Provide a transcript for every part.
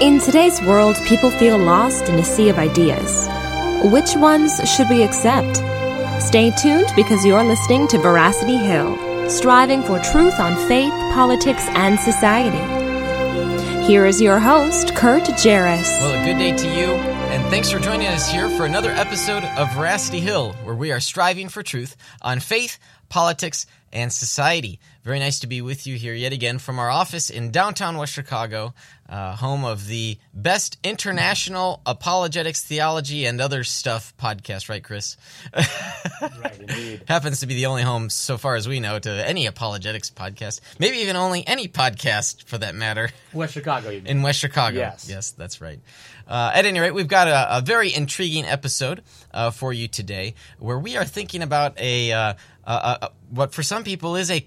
In today's world, people feel lost in a sea of ideas. Which ones should we accept? Stay tuned because you're listening to Veracity Hill, striving for truth on faith, politics, and society. Here is your host, Kurt Jaros. Well, a good day to you, and thanks for joining us here for another episode of Veracity Hill, where we are striving for truth on faith, politics, and society. Very nice to be with you here yet again from our office in downtown West Chicago, uh, home of the best international apologetics, theology, and other stuff podcast, right, Chris? right, indeed. Happens to be the only home, so far as we know, to any apologetics podcast. Maybe even only any podcast, for that matter. West Chicago, you mean. In West Chicago. Yes. Yes, that's right. Uh, at any rate, we've got a, a very intriguing episode uh, for you today where we are thinking about a. Uh, uh, uh, what for some people is a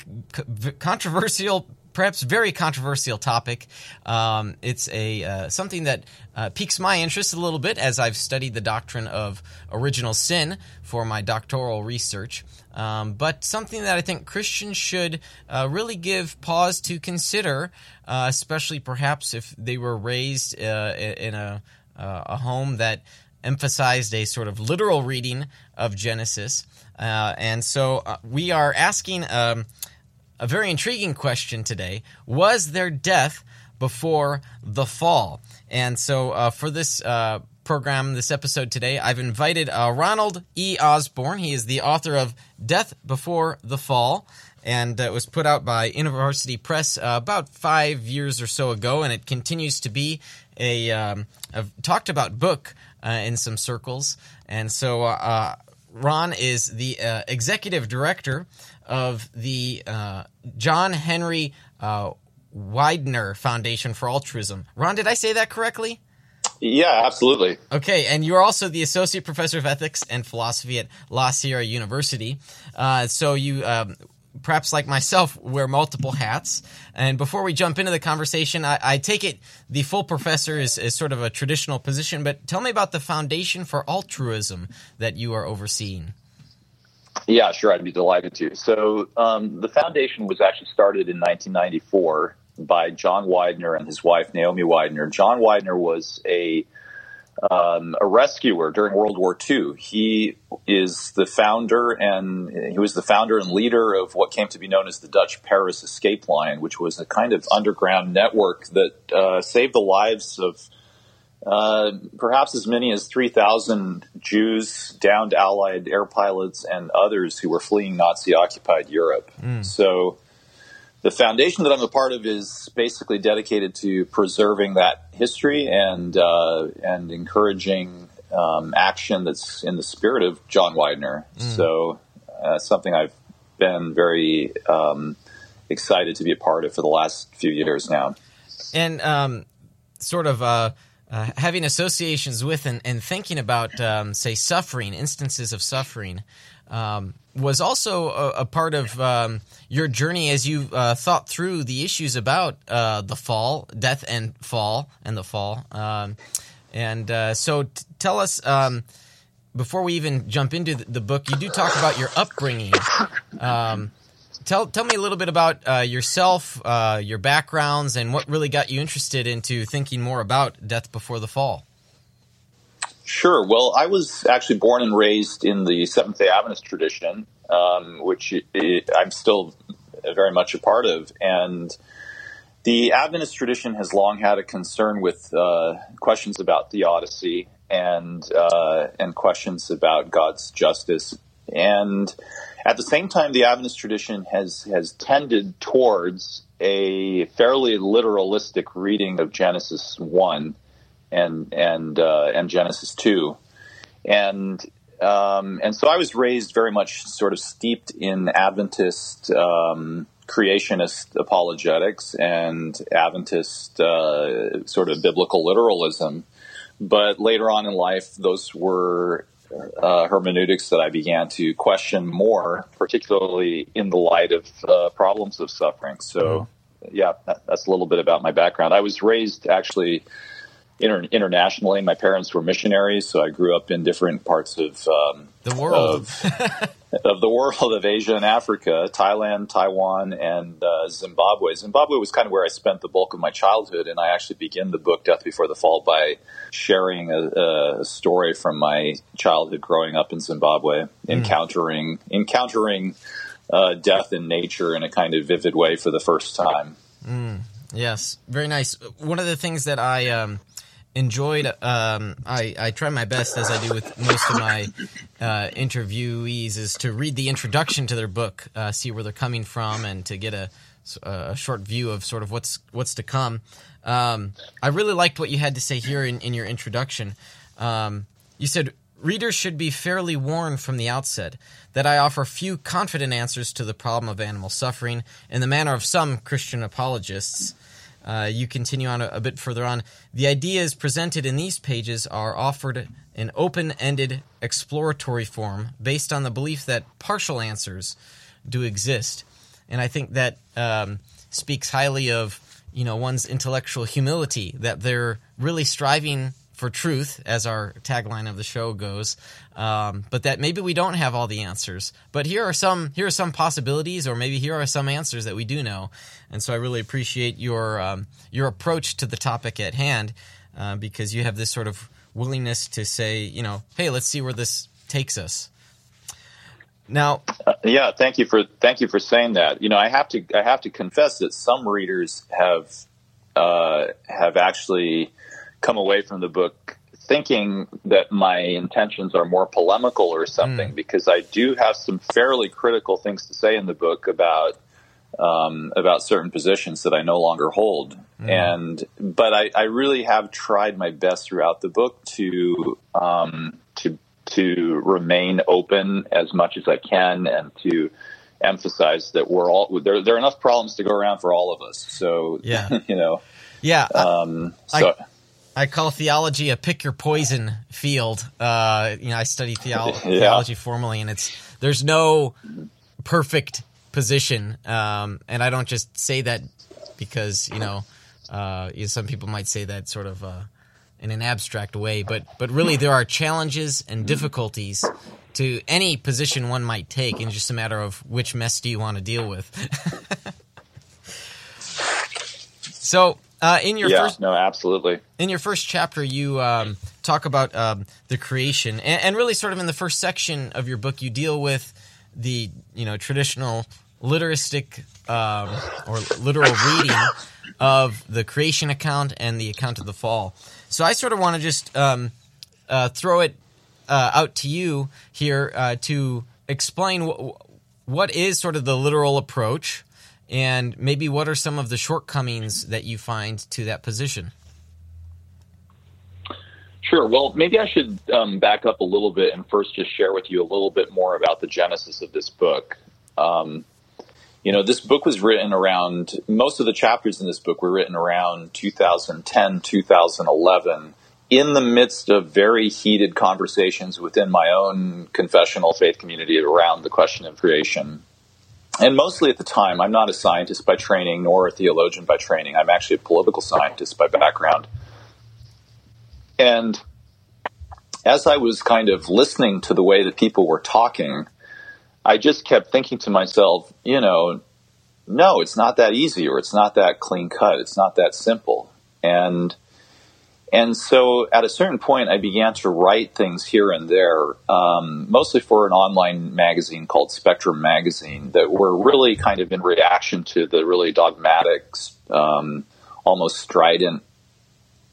controversial perhaps very controversial topic. Um, it's a uh, something that uh, piques my interest a little bit as I've studied the doctrine of original sin for my doctoral research. Um, but something that I think Christians should uh, really give pause to consider, uh, especially perhaps if they were raised in a, a home that emphasized a sort of literal reading of Genesis. And so we are asking. Um, a very intriguing question today. Was there death before the fall? And so uh, for this uh, program, this episode today, I've invited uh, Ronald E. Osborne. He is the author of Death Before the Fall. And it was put out by University Press uh, about five years or so ago, and it continues to be a, um, a talked about book uh, in some circles. And so uh, Ron is the executive director of the uh, John Henry uh, Weidner Foundation for Altruism. Ron, did I say that correctly? Yeah, absolutely. Okay, and you're also the associate professor of ethics and philosophy at La Sierra University. Uh, so you. Um, perhaps like myself, wear multiple hats. And before we jump into the conversation, I, I take it the full professor is, is sort of a traditional position, but tell me about the Foundation for Altruism that you are overseeing. Yeah, sure. I'd be delighted to. So um, the foundation was actually started in 1994 by John Weidner and his wife Naomi Weidner. John Weidner was a um, a rescuer during World War II. He is the founder and he was the founder and leader of what came to be known as the Dutch Paris Escape Line, which was a kind of underground network that uh, saved the lives of uh, perhaps as many as 3,000 Jews, downed Allied air pilots, and others who were fleeing Nazi occupied Europe. Mm. So the foundation that I'm a part of is basically dedicated to preserving that history and, uh, and encouraging um, action that's in the spirit of John Weidner. Mm. So uh, something I've been very um, excited to be a part of for the last few years now. And um, sort of uh, uh, having associations with and, and thinking about, um, say, suffering, instances of suffering, um, was also a, a part of um, your journey as you uh, thought through the issues about uh, the fall, death and fall, and the fall. Um, and uh, so, t- tell us um, before we even jump into the, the, book, you do talk about your upbringing. Tell tell me a little bit about uh, yourself, uh, your backgrounds, and what really got you interested into thinking more about death before the fall. Sure. Well, I was actually born and raised in the Seventh Day Adventist tradition, um, which I'm still very much a part of, and. The Adventist tradition has long had a concern with uh, questions about theodicy and uh, and questions about God's justice. And at the same time, the Adventist tradition has has tended towards a fairly literalistic reading of Genesis one and and uh, and Genesis two, and um, and so I was raised very much sort of steeped in Adventist um, creationist apologetics and Adventist uh, sort of biblical literalism. But later on in life, those were uh, hermeneutics that I began to question more, particularly in the light of uh, problems of suffering. So, yeah, that, that's a little bit about my background. I was raised actually inter- internationally. My parents were missionaries, so I grew up in different parts of um, the world. Of, of, the world of Asia and Africa, Thailand, Taiwan, and uh, Zimbabwe. Zimbabwe was kind of where I spent the bulk of my childhood, and I actually begin the book Death Before the Fall by sharing a, a story from my childhood growing up in Zimbabwe, mm. encountering encountering uh, death in nature in a kind of vivid way for the first time. Mm. Yes, very nice. One of the things that I um, enjoyed. Um, I, I try my best, as I do with most of my uh, interviewees, is to read the introduction to their book, uh, see where they're coming from, and to get a, a short view of sort of what's what's to come. Um, I really liked what you had to say here in, in your introduction. Um, you said readers should be fairly warned from the outset that I offer few confident answers to the problem of animal suffering in the manner of some Christian apologists. Uh, you continue on a, a, bit further on. The ideas presented in these pages are offered in open ended exploratory form based on the belief that partial answers do exist. And I think that um, speaks highly of you know one's intellectual humility that they're really striving for truth, as our tagline of the show goes. Um, but that maybe we don't have all the answers. But here are some here are some possibilities, or maybe here are some answers that we do know. And so I really appreciate your um, your approach to the topic at hand, uh, because you have this sort of willingness to say, you know, hey, let's see where this takes us. Now, uh, yeah, thank you for thank you for saying that. You know, I have to I have to confess that some readers have uh, have actually come away from the book thinking that my intentions are more polemical or something mm. because I do have some fairly critical things to say in the book about um, about certain positions that I no longer hold. Mm. And but I, I, really have tried my best throughout the book to um, to to remain open as much as I can and to emphasize that we're all there. There are enough problems to go around for all of us. So yeah, you know, yeah. Um, so. I, I call theology a pick your poison field. Uh, you know, I study theolo- yeah. theology formally, and it's there's no perfect position, um, and I don't just say that because you know, uh, you know some people might say that sort of uh, in an abstract way, but but really there are challenges and difficulties to any position one might take, and just a matter of which mess do you want to deal with. so uh, in your yeah, first, no, absolutely. In your first chapter, you um, talk about um, the creation, and, and, really, sort of in the first section of your book, you deal with the you know traditional literistic um, or literal reading of the creation account and the account of the fall. So I sort of want to just um, uh, throw it uh, out to you here uh, to explain what is sort of the literal approach and maybe what are some of the shortcomings that you find to that position? Sure. Well, maybe I should um, back up a little bit and first just share with you a little bit more about the genesis of this book. Um, you know, this book was written around, most of the chapters in this book were written around 2010, 2011, in the midst of very heated conversations within my own confessional faith community around the question of creation and mostly at the time, I'm not a scientist by training nor a theologian by training. I'm actually a political scientist by background. And as I was kind of listening to the way that people were talking, I just kept thinking to myself, you know, no, it's not that easy or it's not that clean cut. It's not that simple. And and so at a certain point, I began to write things here and there, um, mostly for an online magazine called Spectrum Magazine, that were really kind of in reaction to the really dogmatic, um, almost strident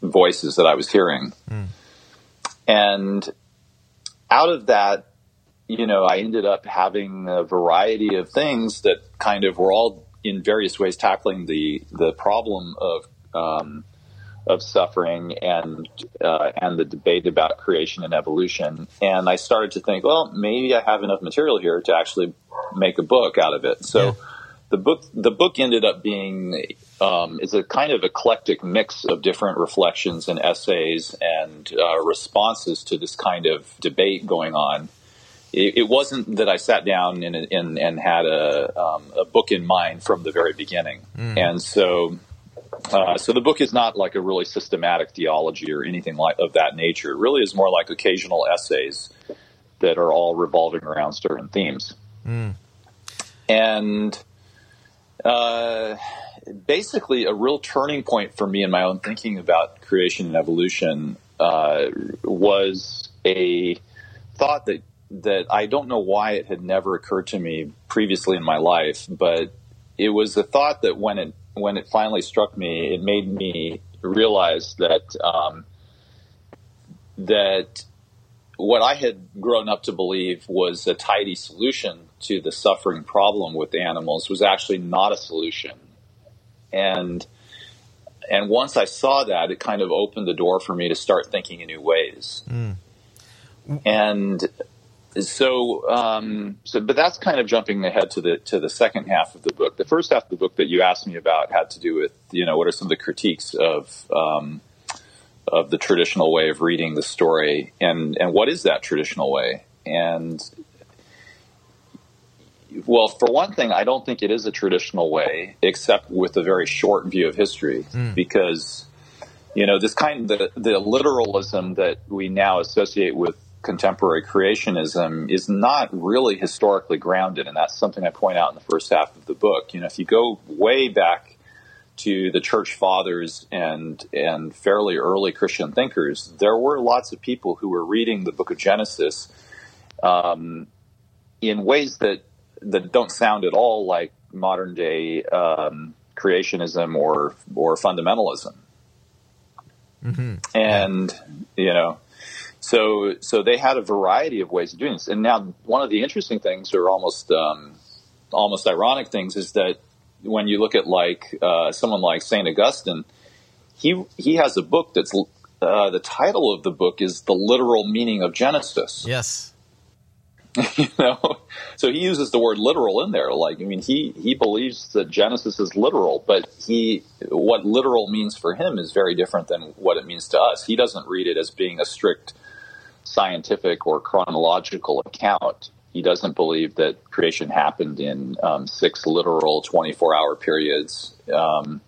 voices that I was hearing. Mm. And out of that, you know, I ended up having a variety of things that kind of were all in various ways tackling the the problem of um, of suffering and uh, and the debate about creation and evolution. And I started to think, well, maybe I have enough material here to actually make a book out of it. So. Yeah. the book the book ended up being um, is a kind of eclectic mix of different reflections and essays and uh, responses to this kind of debate going on. It, wasn't that I sat down and, and, and had a, um, a book in mind from the very beginning, and so. Uh, so the book is not like a really systematic theology or anything like of that nature. It really is more like occasional essays that are all revolving around certain themes. And uh, basically, a real turning point for me in my own thinking about creation and evolution uh, was a thought that that I don't know why it had never occurred to me previously in my life, but it was a thought that when it when it finally struck me, it made me realize that um, that what I had grown up to believe was a tidy solution to the suffering problem with animals was actually not a solution. And and once I saw that, it kind of opened the door for me to start thinking in new ways. And so, um, so, but that's kind of jumping ahead to the to the second half of the book. The first half of the book that you asked me about had to do with, you know, what are some of the critiques of um, of the traditional way of reading the story, and and what is that traditional way? And well, for one thing, I don't think it is a traditional way, except with a very short view of history, because you know this kind of the the literalism that we now associate with contemporary creationism is not really historically grounded, and that's something I point out in the first half of the book. You know, if you go way back to the church fathers and and fairly early Christian thinkers, there were lots of people who were reading the book of Genesis um, in ways that that don't sound at all like modern day um, creationism or or fundamentalism. And you know, so so they had a variety of ways of doing this. And now one of the interesting things, or almost um, almost ironic things, is that when you look at like uh, someone like Saint Augustine, he he has a book that's uh, the title of the book is the literal meaning of Genesis. Yes. you know so he uses the word literal in there like i mean he he believes that genesis is literal but he what literal means for him is very different than what it means to us he doesn't read it as being a strict scientific or chronological account he doesn't believe that creation happened in um, six literal 24 hour periods um,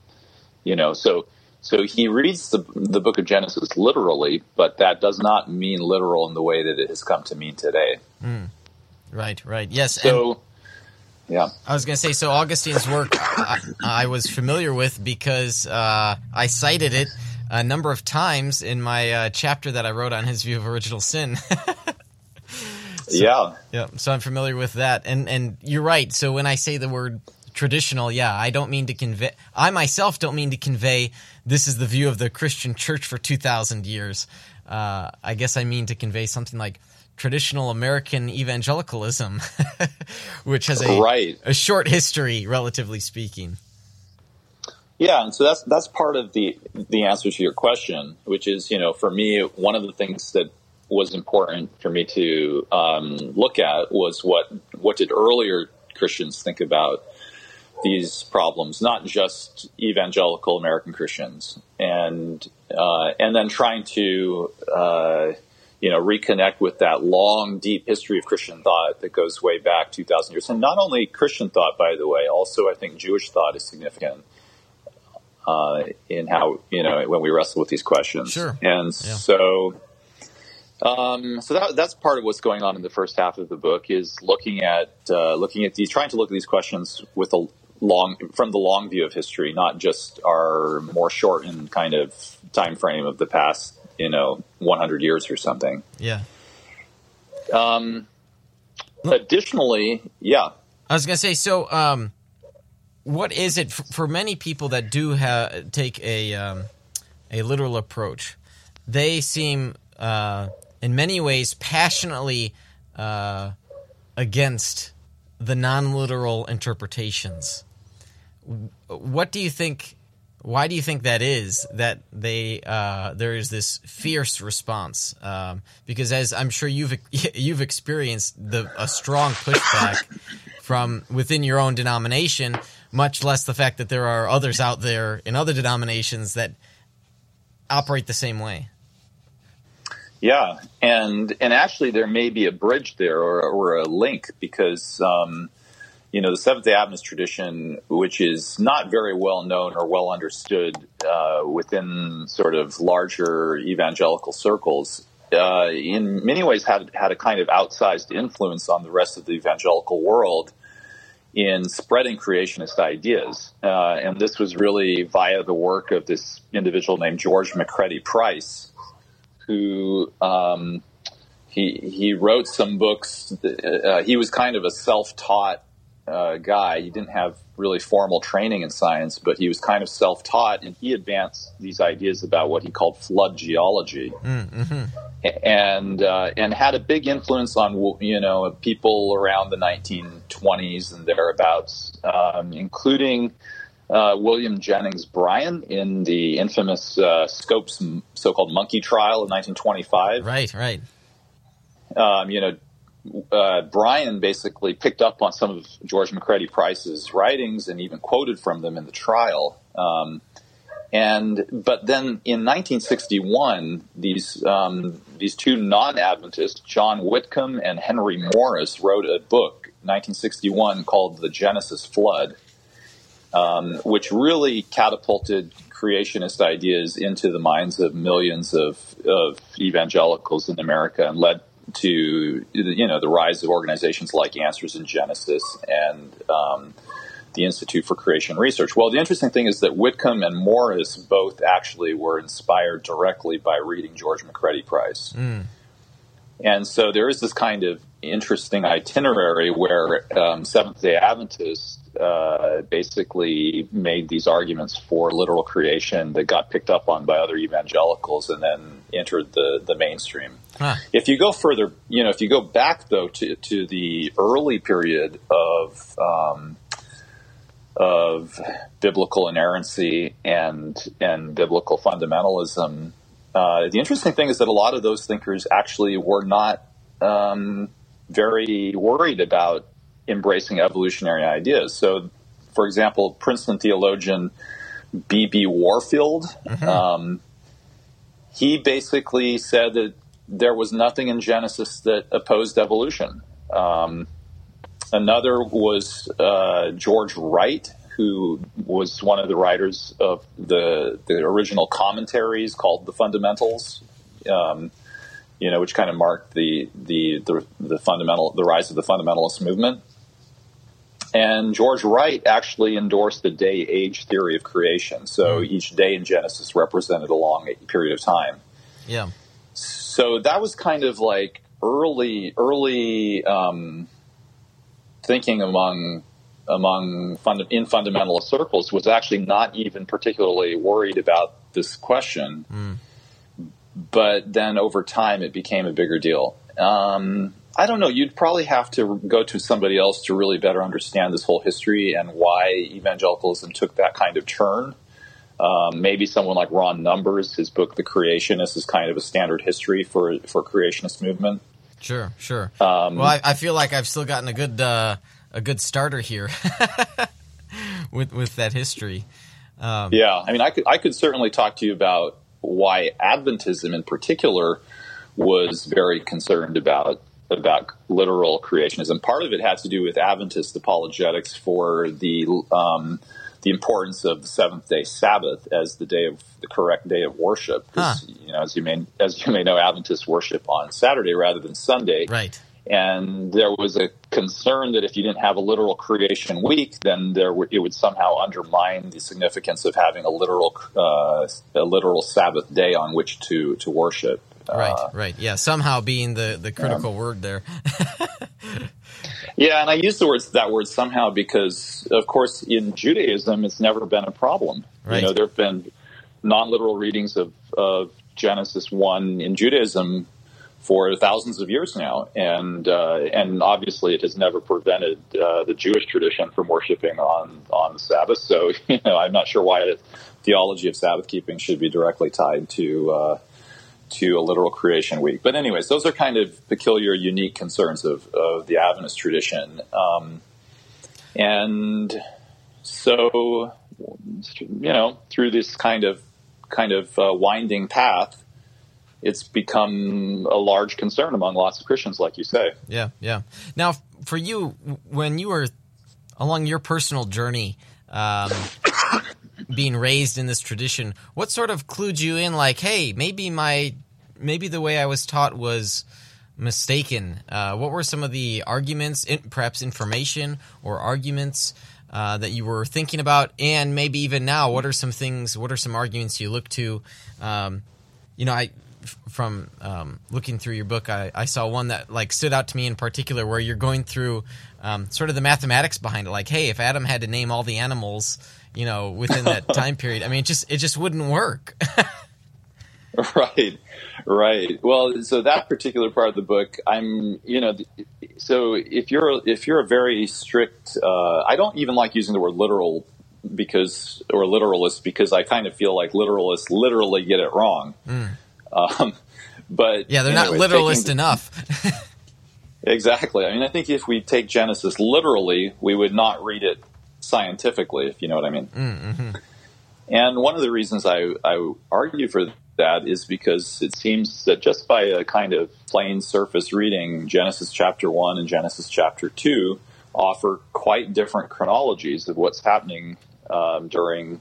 you know so so he reads the, the book of genesis literally but that does not mean literal in the way that it has come to mean today Right, right. Yes. and so yeah I was going to say, so Augustine's work I, I was familiar with because uh, I cited it a number of times in my uh, chapter that I wrote on his view of original sin. yeah yeah, so I'm familiar with that. And and you're right. So when I say the word traditional, yeah, I don't mean to convey. I myself don't mean to convey this is the view of the Christian Church for two thousand years. Uh, I guess I mean to convey something like traditional American evangelicalism, which has a Right. a short history, relatively speaking. Yeah, and so that's that's part of the the answer to your question, which is you know for me one of the things that was important for me to um, look at was what what did earlier Christians think about these problems, not just evangelical American Christians, and uh, and then trying to uh, you know reconnect with that long, deep history of Christian thought that goes way back two thousand years, and not only Christian thought, by the way, also I think Jewish thought is significant uh, in how you know when we wrestle with these questions. Sure. And Yeah. so, um, so that, that's part of what's going on in the first half of the book is looking at uh, looking at these, trying to look at these questions with a long from the long view of history, not just our more shortened kind of time frame of the past, you know, 100 years or something. Yeah. Um, additionally, yeah, I was gonna say, so um, what is it for, for many people that do ha- take a um, a literal approach? They seem, uh, in many ways, passionately uh, against the non-literal interpretations. What do you think? Why do you think that is? That they uh, there is this fierce response um, because, as I'm sure you've you've experienced, the a strong pushback from within your own denomination, much less the fact that there are others out there in other denominations that operate the same way. Yeah, and and actually there may be a bridge there or, or a link because um, you know the Seventh Day Adventist tradition, which is not very well known or well understood uh, within sort of larger evangelical circles, uh, in many ways had had a kind of outsized influence on the rest of the evangelical world in spreading creationist ideas. Uh, and this was really via the work of this individual named George McCready Price, who um, he he wrote some books. Uh, he was kind of a self-taught uh, guy. He didn't have really formal training in science, but he was kind of self-taught, and he advanced these ideas about what he called flood geology, mm-hmm. And uh, and had a big influence on you know people around the 1920s and thereabouts, um, including. Uh, William Jennings Bryan in the infamous uh, Scopes so-called monkey trial of 1925. Right, right. Um, you know, uh, Bryan basically picked up on some of George McCready Price's writings and even quoted from them in the trial. Um, and but then in 1961, these um, these two non-Adventists, John Whitcomb and Henry Morris, wrote a book, 1961, called "The Genesis Flood," um, which really catapulted creationist ideas into the minds of millions of, of evangelicals in America and led to you know the rise of organizations like Answers in Genesis and um, the Institute for Creation Research. Well, the interesting thing is that Whitcomb and Morris both actually were inspired directly by reading George McCready Price. Mm. And so there is this kind of interesting itinerary where um, Seventh day Adventists uh, basically made these arguments for literal creation that got picked up on by other evangelicals and then entered the, the mainstream. Huh. If you go further, you know, if you go back though to, to the early period of um, of biblical inerrancy and and biblical fundamentalism, uh, the interesting thing is that a lot of those thinkers actually were not um, very worried about embracing evolutionary ideas. So, for example, Princeton theologian B.B. Warfield, mm-hmm. um, he basically said that there was nothing in Genesis that opposed evolution. Um, another was uh, George Wright, who was one of the writers of the the original commentaries called the Fundamentals. Um, you know, which kind of marked the, the the the fundamental the rise of the fundamentalist movement. And George Wright actually endorsed the day age theory of creation. So mm. each day in Genesis represented a long period of time. Yeah. So that was kind of like early, early um, thinking among among fund, in fundamentalist circles was actually not even particularly worried about this question. Mm. But then over time, it became a bigger deal. Um, I don't know. You'd probably have to go to somebody else to really better understand this whole history and why evangelicalism took that kind of turn. Um, maybe someone like Ron Numbers, his book "The Creationist" is kind of a standard history for for creationist movement. Sure, sure. Um, well, I, I, feel like I've still gotten a good uh, a good starter here with with that history. Um, yeah, I mean, I could I could certainly talk to you about why Adventism in particular was very concerned about about literal creationism. Part of it had to do with Adventist apologetics for the um, the importance of the seventh day Sabbath as the day of the correct day of worship. Huh. You know, as you may as you may know, Adventists worship on Saturday rather than Sunday. Right. And there was a concern that if you didn't have a literal creation week, then there w- it would somehow undermine the significance of having a literal uh, a literal Sabbath day on which to to worship. Right, uh, right, yeah. Somehow being the the critical word there. yeah, and I use the words that word somehow because, of course, in Judaism, it's never been a problem. Right. You know, there have been non-literal readings of, of Genesis one in Judaism for thousands of years now, and uh, and obviously it has never prevented uh, the Jewish tradition from worshiping on on the Sabbath. So you know, I'm not sure why the theology of Sabbath keeping should be directly tied to uh, to a literal creation week. But anyways, those are kind of peculiar, unique concerns of, of the Adventist tradition. Um, and so you know through this kind of kind of uh, winding path it's become a large concern among lots of Christians, like you say. Yeah, yeah. Now, for you, when you were along your personal journey, um, being raised in this tradition, what sort of clued you in? Like, hey, maybe my, maybe the way I was taught was mistaken. Uh, what were some of the arguments, perhaps information or arguments? Uh, that you were thinking about, and maybe even now, what are some things? What are some arguments you look to? Um, you know, I from um, looking through your book, I, I, saw one that like stood out to me in particular, where you're going through um, sort of the mathematics behind it. Like, hey, if Adam had to name all the animals, you know, within that time period, I mean, it just it just wouldn't work. right, right. Well, so that particular part of the book, I'm, you know, so if you're if you're a very strict, uh, I don't even like using the word literal because or literalist because I kind of feel like literalists literally get it wrong. Mm. Um, but yeah, they're not literalist the, enough. exactly. I mean, I think if we take Genesis literally, we would not read it scientifically, if you know what I mean. Mm-hmm. And one of the reasons I, I argue for that is because it seems that just by a kind of plain surface reading, Genesis chapter 1 and Genesis chapter 2 offer quite different chronologies of what's happening um, during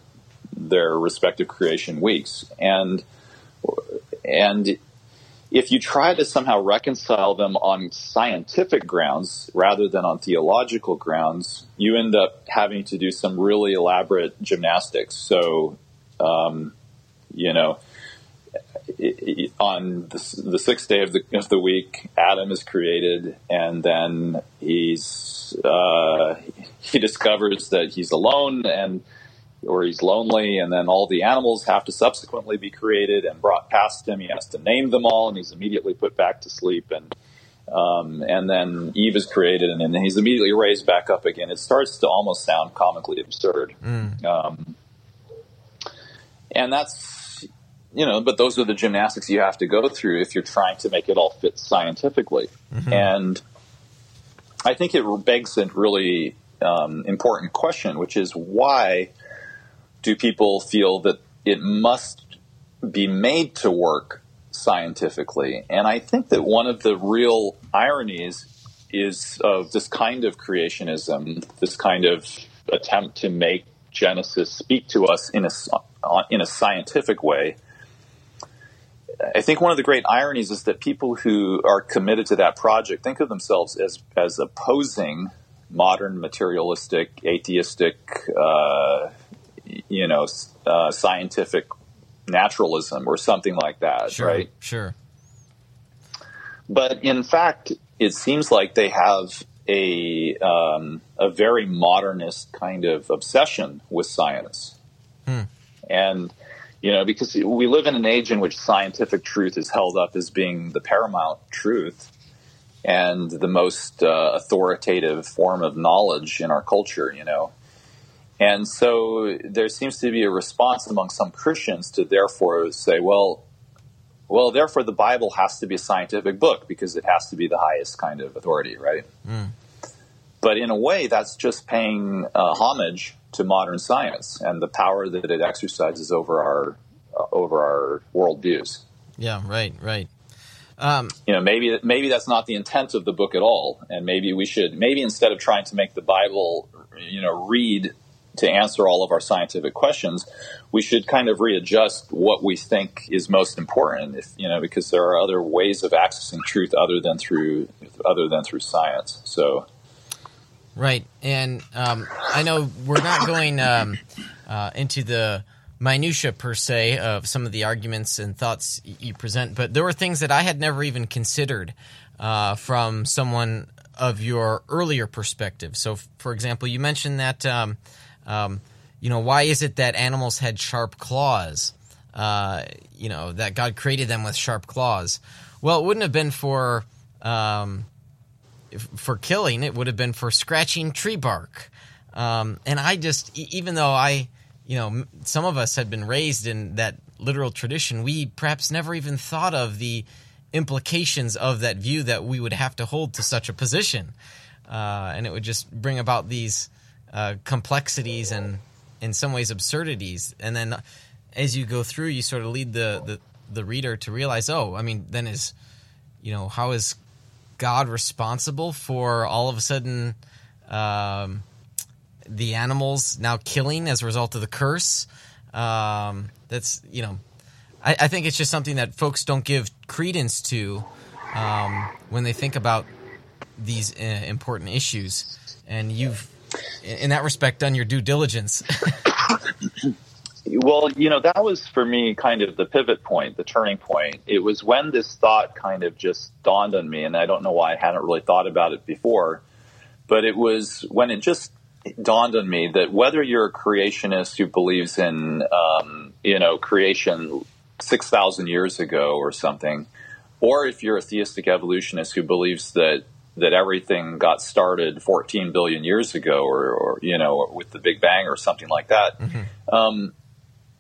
their respective creation weeks. And and if you try to somehow reconcile them on scientific grounds rather than on theological grounds, you end up having to do some really elaborate gymnastics. So, um, you know, on the, the, sixth day of the, of the week, Adam is created, and then he's uh, he discovers that he's alone, and or he's lonely, and then all the animals have to subsequently be created and brought past him. He has to name them all, and he's immediately put back to sleep. And um, and then Eve is created, and then he's immediately raised back up again. It starts to almost sound comically absurd. Mm. Um, and that's you know, but those are the gymnastics you have to go through if you're trying to make it all fit scientifically. Mm-hmm. And I think it begs a really um, important question, which is why do people feel that it must be made to work scientifically? And I think that one of the real ironies is of this kind of creationism, this kind of attempt to make Genesis speak to us in a in a scientific way. I think one of the great ironies is that people who are committed to that project think of themselves as as opposing modern materialistic, atheistic, uh, you know, uh, scientific naturalism or something like that, sure, right? Sure. But in fact, it seems like they have a um, a very modernist kind of obsession with science, hmm. and you know, because we live in an age in which scientific truth is held up as being the paramount truth and the most uh, authoritative form of knowledge in our culture. You know, and so there seems to be a response among some Christians to therefore say, well, well, therefore the Bible has to be a scientific book because it has to be the highest kind of authority, right? Mm. But in a way, that's just paying uh, homage to modern science and the power that it exercises over our uh, over our worldviews. Yeah, right, right. Um, you know, maybe maybe that's not the intent of the book at all, and maybe we should maybe instead of trying to make the Bible, you know, read to answer all of our scientific questions, we should kind of readjust what we think is most important. If you know, because there are other ways of accessing truth other than through other than through science. So, right, and um, I know we're not going um, uh, into the minutia per se of some of the arguments and thoughts you present, but there were things that I had never even considered uh, from someone of your earlier perspective. So, for example, you mentioned that um, um, you know, why is it that animals had sharp claws? Uh, you know, that God created them with sharp claws. Well, it wouldn't have been for um, for killing. It would have been for scratching tree bark. Um, and I just, even though I, you know, some of us had been raised in that literal tradition, we perhaps never even thought of the implications of that view that we would have to hold to such a position, uh, and it would just bring about these uh, complexities and in some ways absurdities, and then as you go through, you sort of lead the, the the reader to realize, oh, I mean, then is you know how is God responsible for all of a sudden um, the animals now killing as a result of the curse? Um, that's you know, I, I, think it's just something that folks don't give credence to um, when they think about these uh, important issues, and you've in that respect done your due diligence. well, you know, that was for me kind of the pivot point, the turning point. It was when this thought kind of just dawned on me, and I don't know why I hadn't really thought about it before, but it was when it just dawned on me that whether you're a creationist who believes in, um, you know, creation 6,000 years ago or something, or if you're a theistic evolutionist who believes that that everything got started 14 billion years ago, or, or you know, with the Big Bang or something like that. Mm-hmm. Um,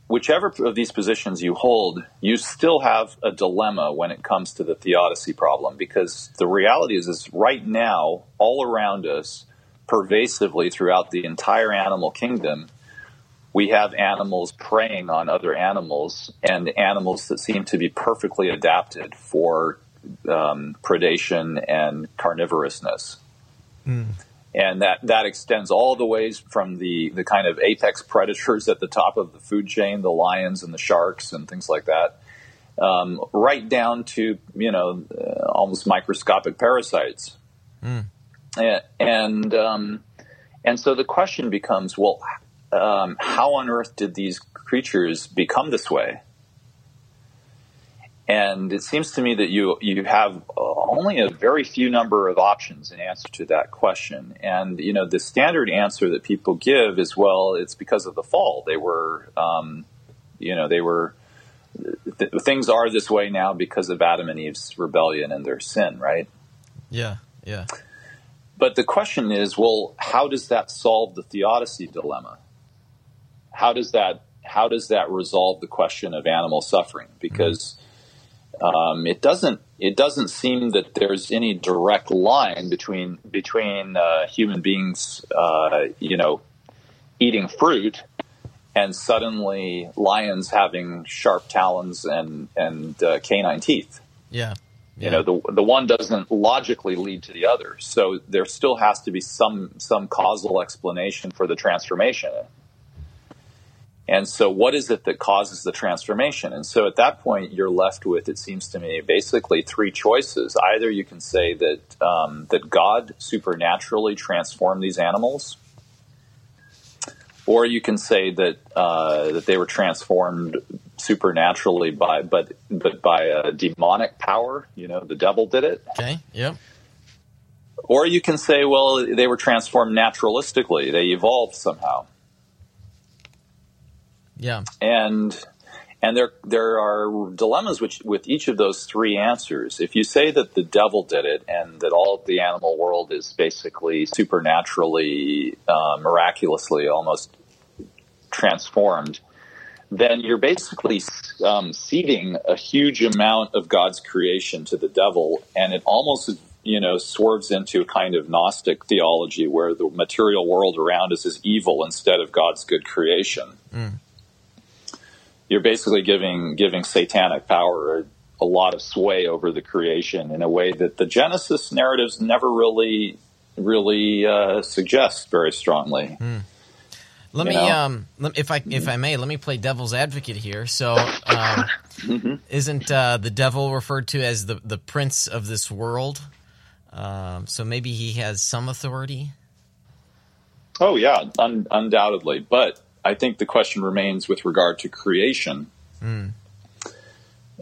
whichever of these positions you hold, you still have a dilemma when it comes to the theodicy problem, because the reality is, is right now, all around us, pervasively throughout the entire animal kingdom, we have animals preying on other animals and animals that seem to be perfectly adapted for um, predation and carnivorousness. Mm. And that, that extends all the ways from the, the kind of apex predators at the top of the food chain, the lions and the sharks and things like that, um, right down to, you know, uh, almost microscopic parasites. Mm. And, and, um, and so the question becomes, well, um, how on earth did these creatures become this way? And it seems to me that you you have uh, only a very few number of options in answer to that question. And you know the standard answer that people give is well, it's because of the fall. They were, um, you know, they were th- things are this way now because of Adam and Eve's rebellion and their sin, right? Yeah, yeah. But the question is, well, how does that solve the theodicy dilemma? How does that how does that resolve the question of animal suffering? Because um, it doesn't it doesn't seem that there's any direct line between between uh, human beings, uh, you know, eating fruit and suddenly lions having sharp talons and and uh, canine teeth. Yeah. yeah. You know, the the one doesn't logically lead to the other. So there still has to be some some causal explanation for the transformation. And so, what is it that causes the transformation? And so, at that point, you're left with, it seems to me, basically three choices. Either you can say that um, that God supernaturally transformed these animals, or you can say that uh, that they were transformed supernaturally by, but but by a demonic power. You know, the devil did it. Okay. Yep. Or you can say, well, they were transformed naturalistically. They evolved somehow. Yeah. And and there there are dilemmas which with each of those three answers. If you say that the devil did it and that all of the animal world is basically supernaturally, uh, miraculously, almost transformed, then you're basically um, ceding a huge amount of God's creation to the devil, and it almost you know swerves into a kind of Gnostic theology where the material world around us is evil instead of God's good creation. Mm you're basically giving giving satanic power a, a, lot of sway over the creation in a way that the Genesis narratives never really really uh, suggest very strongly. Mm. Let you me, um, if I if I may, let me play devil's advocate here. So, um, mm-hmm. isn't uh, the devil referred to as the the prince of this world? Um, so maybe he has some authority. Oh yeah, un- undoubtedly. But I think the question remains with regard to creation. Mm.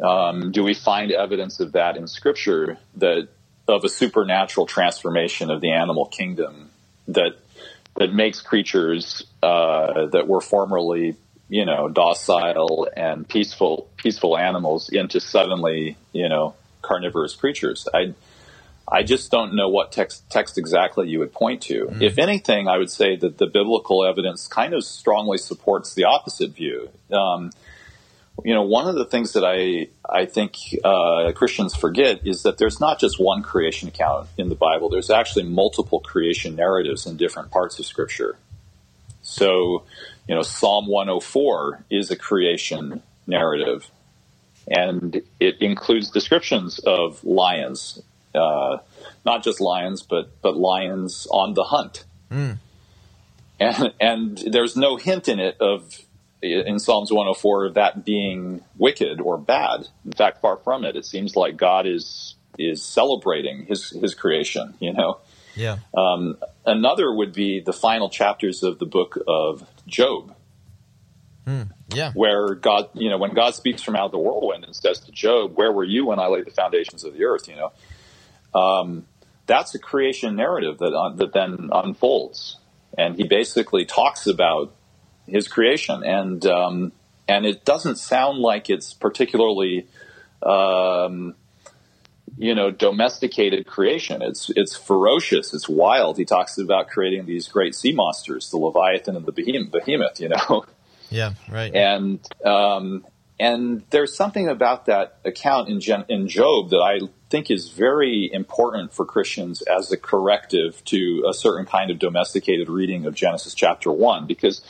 Um, do we find evidence of that in Scripture that of a supernatural transformation of the animal kingdom that that makes creatures uh, that were formerly, you know, docile and peaceful peaceful animals into suddenly, you know, carnivorous creatures? I I just don't know what text, text exactly you would point to. Mm. If anything, I would say that the biblical evidence kind of strongly supports the opposite view. Um, you know, one of the things that I I think uh, Christians forget is that there's not just one creation account in the Bible. There's actually multiple creation narratives in different parts of Scripture. So, you know, Psalm 104 is a creation narrative, and it includes descriptions of lions, uh, not just lions, but but lions on the hunt. Mm. And and there's no hint in it of in Psalms 104 of that being wicked or bad. In fact, far from it. It seems like God is is celebrating his his creation. You know. Yeah. Um, another would be the final chapters of the book of Job. Hmm. Yeah. Where God, you know, when God speaks from out of the whirlwind and says to Job, "Where were you when I laid the foundations of the earth?" You know, um, that's a creation narrative that uh, that then unfolds, and he basically talks about his creation, and um, and it doesn't sound like it's particularly um, you know, domesticated creation. It's it's ferocious. It's wild. He talks about creating these great sea monsters, the Leviathan and the Behemoth. You know. Yeah. Right. And um, and there's something about that account in Gen- in Job that I think is very important for Christians as a corrective to a certain kind of domesticated reading of Genesis chapter one, because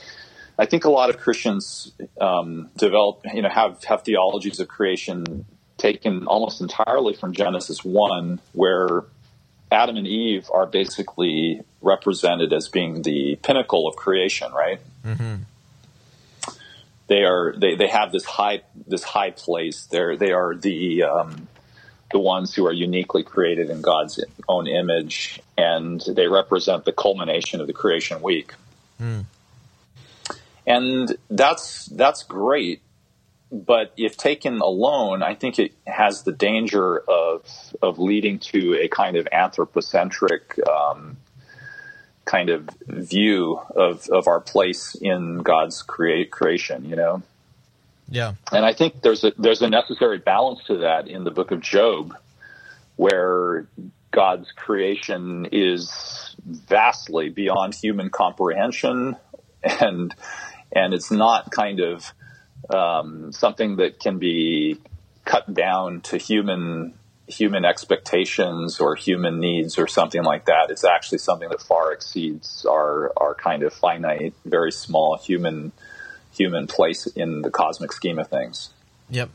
I think a lot of Christians um, develop, you know, have have theologies of creation taken almost entirely from Genesis 1, where Adam and Eve are basically represented as being the pinnacle of creation, right? Mm-hmm. They are they, they have this high this high place. They're they are the um, the ones who are uniquely created in God's own image, and they represent the culmination of the creation week. Mm. And that's that's great but if taken alone, I think it has the danger of of leading to a kind of anthropocentric um, kind of view of of our place in God's create creation. You know. Yeah. And I think there's a there's a necessary balance to that in the book of Job, where God's creation is vastly beyond human comprehension, and and it's not kind of um, something that can be cut down to human human expectations or human needs or something like that. It's actually something that far exceeds our our kind of finite, very small human human place in the cosmic scheme of things. Yep.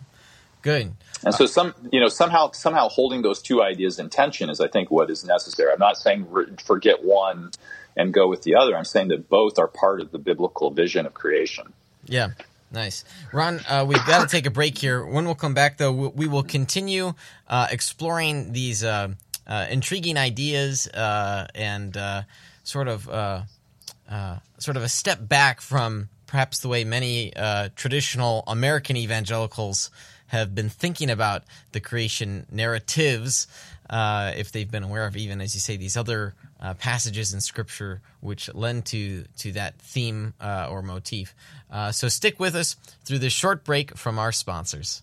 Good. And so some, you know, somehow somehow holding those two ideas in tension is I think what is necessary. I'm not saying forget one and go with the other. I'm saying that both are part of the biblical vision of creation. Yeah. Nice. Ron, uh, we've got to take a break here. When we'll come back, though, we will continue uh, exploring these uh, uh intriguing ideas uh, and uh, sort of sort of a step back from perhaps the way many traditional American evangelicals have been thinking about the creation narratives, if they've been aware of even, as you say, these other uh, passages in Scripture which lend to to that theme uh, or motif. Uh, so stick with us through this short break from our sponsors.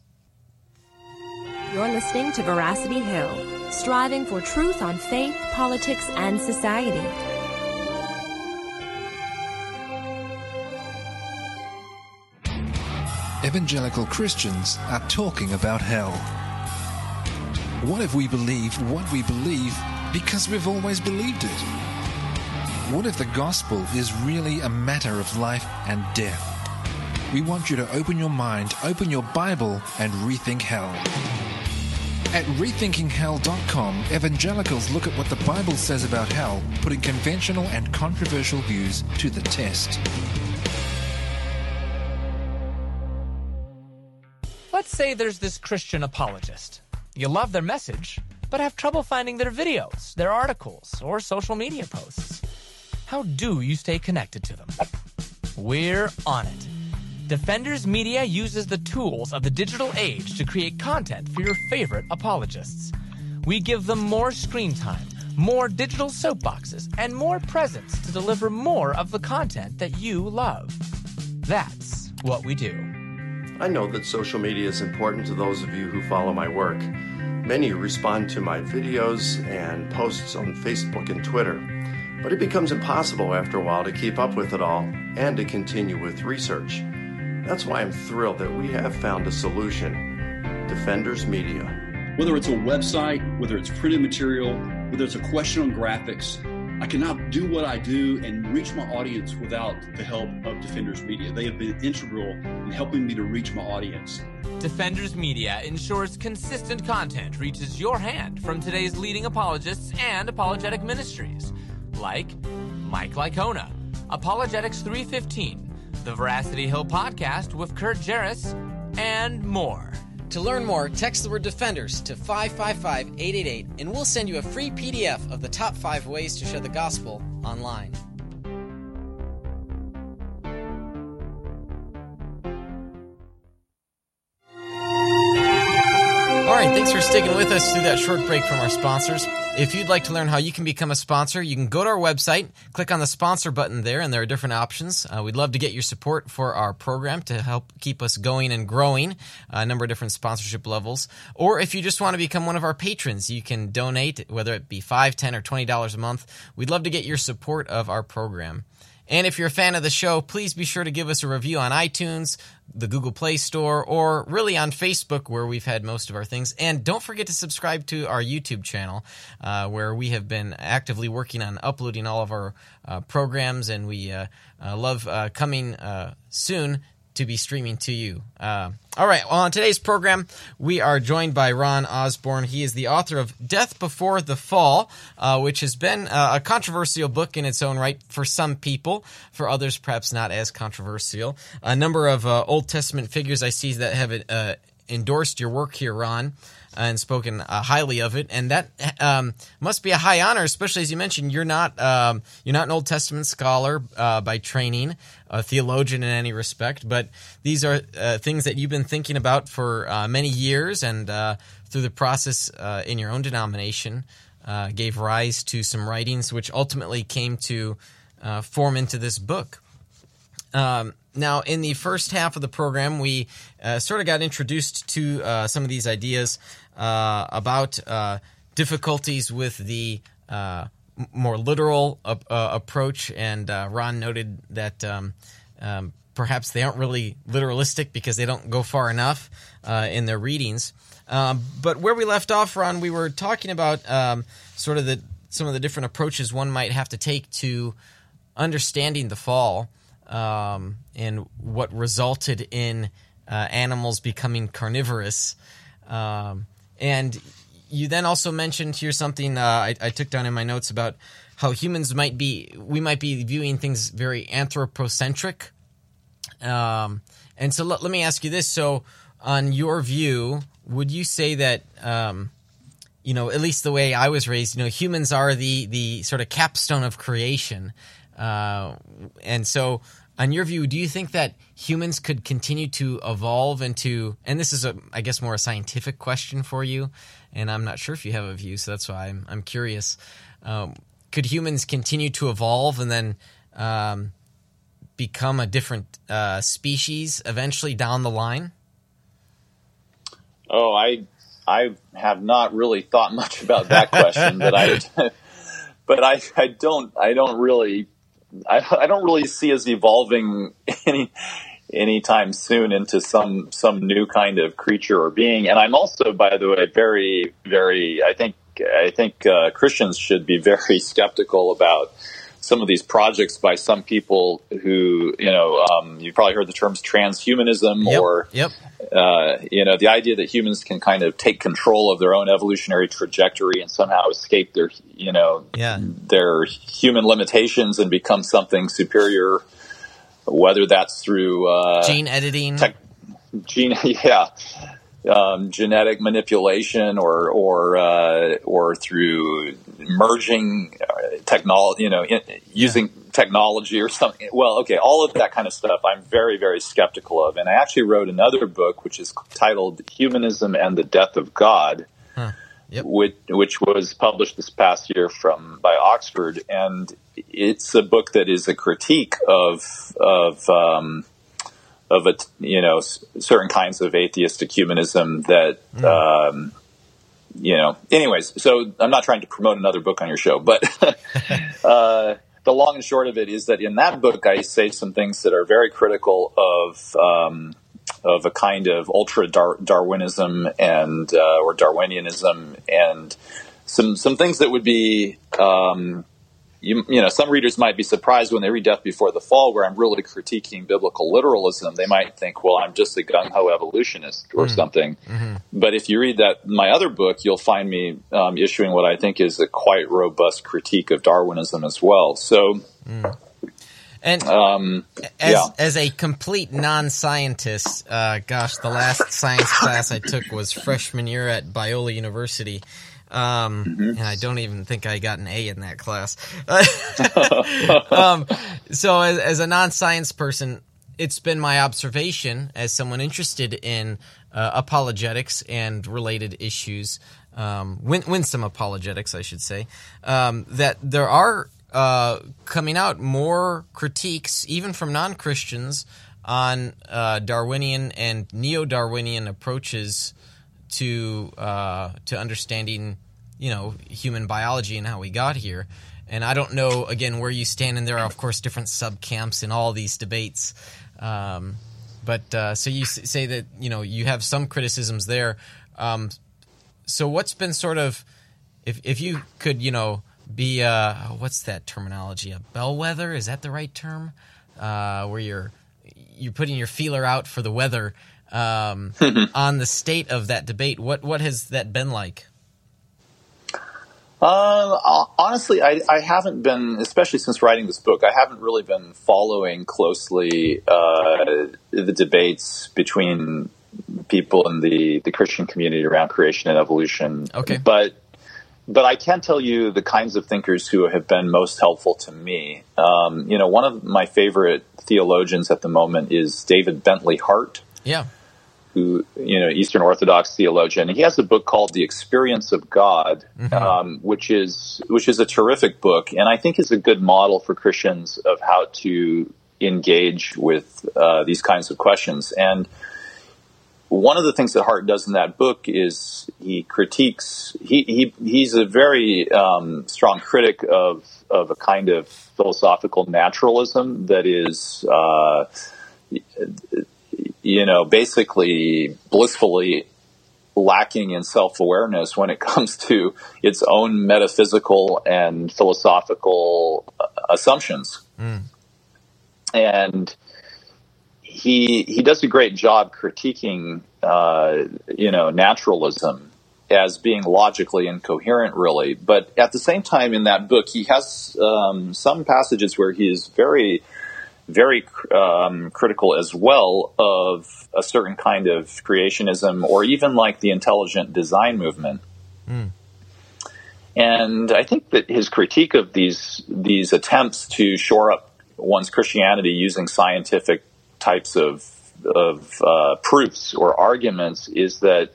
You're listening to Veracity Hill, striving for truth on faith, politics, and society. Evangelical Christians are talking about hell. What if we believe what we believe because we've always believed it. What if the gospel is really a matter of life and death? We want you to open your mind, open your Bible, and rethink hell. At rethinkinghell.com, evangelicals look at what the Bible says about hell, putting conventional and controversial views to the test. Let's say there's this Christian apologist. You love their message, but have trouble finding their videos, their articles, or social media posts. How do you stay connected to them? We're on it. Defenders Media uses the tools of the digital age to create content for your favorite apologists. We give them more screen time, more digital soapboxes, and more presence to deliver more of the content that you love. That's what we do. I know that social media is important to those of you who follow my work. Many respond to my videos and posts on Facebook and Twitter, but it becomes impossible after a while to keep up with it all and to continue with research. That's why I'm thrilled that we have found a solution Defenders Media. Whether it's a website, whether it's printed material, whether it's a question on graphics, I cannot do what I do and reach my audience without the help of Defenders Media. They have been integral in helping me to reach my audience. Defenders Media ensures consistent content reaches your hand from today's leading apologists and apologetic ministries, like Mike Licona, Apologetics 315, the Veracity Hill podcast with Kurt Jaros, and more. To learn more, text the word defenders to 555 888 and we'll send you a free PDF of the top five ways to share the gospel online. Thanks for sticking with us through that short break from our sponsors. If you'd like to learn how you can become a sponsor, you can go to our website, click on the sponsor button there, and there are different options. Uh, we'd love to get your support for our program to help keep us going and growing, a number of different sponsorship levels. Or if you just want to become one of our patrons, you can donate, whether it be $5, 10 or $20 a month. We'd love to get your support of our program. And if you're a fan of the show, please be sure to give us a review on iTunes, the Google Play Store, or really on Facebook, where we've had most of our things. And don't forget to subscribe to our YouTube channel, uh, where we have been actively working on uploading all of our uh, programs, and we uh, uh love uh, coming uh, soon to be streaming to you. Uh, all right, well, on today's program, we are joined by Ron Osborn. He is the author of Death Before the Fall, uh, which has been uh, a controversial book in its own right for some people, for others, perhaps not as controversial. A number of uh, Old Testament figures I see that have uh, endorsed your work here, Ron and spoken uh, highly of it, and that um, must be a high honor, especially as you mentioned you're not um, you're not an Old Testament scholar uh, by training, a theologian in any respect, but these are uh, things that you've been thinking about for uh, many years, and uh, through the process uh, in your own denomination, gave rise to some writings which ultimately came to form into this book. Um, now, in the first half of the program, we uh, sort of got introduced to uh, some of these ideas uh, about uh, difficulties with the uh, more literal uh, approach, and Ron noted that um, um, perhaps they aren't really literalistic because they don't go far enough in their readings. Um, but where we left off, Ron, we were talking about um, sort of the some of the different approaches one might have to take to understanding the fall um, and what resulted in uh, animals becoming carnivorous. Um, and you then also mentioned here something uh, I, I, took down in my notes about how humans might be we might be viewing things very anthropocentric. Um, and so let, let, me ask you this: so, on your view, would you say that? Um, you know, at least the way I was raised, you know, humans are the the sort of capstone of creation, uh, and so on your view, do you think that humans could continue to evolve into, and this is a, I guess, more a scientific question for you, and I'm not sure if you have a view, so that's why I'm, I'm curious. Um, could humans continue to evolve and then um, become a different uh, species eventually down the line? Oh, I I have not really thought much about that question, but I but I, I don't I don't really I, I don't really see us evolving any anytime soon into some some new kind of creature or being. And I'm also, by the way, very very. I think I think uh, Christians should be very skeptical about some of these projects by some people who, you know, um, you've probably heard the terms transhumanism yep, or, yep. Uh, you know, the idea that humans can kind of take control of their own evolutionary trajectory and somehow escape their, you know, yeah. their human limitations and become something superior, whether that's through uh, gene editing, tech, gene, yeah, um, genetic manipulation or or uh, or through merging technology, you know, in, using technology or something. Well, okay, all of that kind of stuff I'm very very skeptical of, and I actually wrote another book which is titled "Humanism and the Death of God." Huh. Yep. Which, which was published this past year from by Oxford, and it's a book that is a critique of of um, of a you know certain kinds of atheistic humanism that mm. um, you know. Anyways, so I'm not trying to promote another book on your show, but uh, the long and short of it is that in that book I say some things that are very critical of. Um, of a kind of ultra Darwinism and uh, or Darwinianism and some some things that would be um, you, you know, some readers might be surprised when they read Death Before the Fall, where I'm really critiquing biblical literalism. They might think, well, I'm just a gung ho evolutionist or Mm. something. Mm-hmm. But if you read that my other book, you'll find me um, issuing what I think is a quite robust critique of Darwinism as well. So, And um, as yeah. as a complete non-scientist, uh, gosh, the last science class I took was freshman year at Biola University. Um, Mm-hmm. and I don't even think I got an A in that class. um, so as, as a non-science person, it's been my observation as someone interested in uh, apologetics and related issues, um, win- winsome apologetics, I should say, um, that there are uh, coming out more critiques, even from non-Christians, on uh, Darwinian and neo-Darwinian approaches to uh, to understanding, you know, human biology and how we got here. And I don't know again where you stand, and there are of course different sub camps in all these debates. Um, but uh, so you say that you know you have some criticisms there. Um, so what's been sort of, if if you could, you know, be uh, what's that terminology? A bellwether is that the right term? Uh, where you're you're putting your feeler out for the weather um, on the state of that debate. What what has that been like? Uh, honestly, I, I haven't been, especially since writing this book, I haven't really been following closely uh, the debates between people in the, the Christian community around creation and evolution. Okay. But but I can tell you the kinds of thinkers who have been most helpful to me. Um, you know, one of my favorite theologians at the moment is David Bentley Hart Yeah. Who you know Eastern Orthodox theologian. He has a book called The Experience of God, um, which is which is a terrific book, and I think is a good model for Christians of how to engage with uh, these kinds of questions. And one of the things that Hart does in that book is he critiques. He, he he's a very um, strong critic of of a kind of philosophical naturalism that is. Uh, you know, basically blissfully lacking in self awareness when it comes to its own metaphysical and philosophical uh, assumptions. And he he does a great job critiquing, uh, you know, naturalism as being logically incoherent, really. But at the same time, in that book, he has um, some passages where he is very very um, critical as well of a certain kind of creationism or even like the intelligent design movement. And I think that his critique of these these attempts to shore up one's Christianity using scientific types of of uh, proofs or arguments is that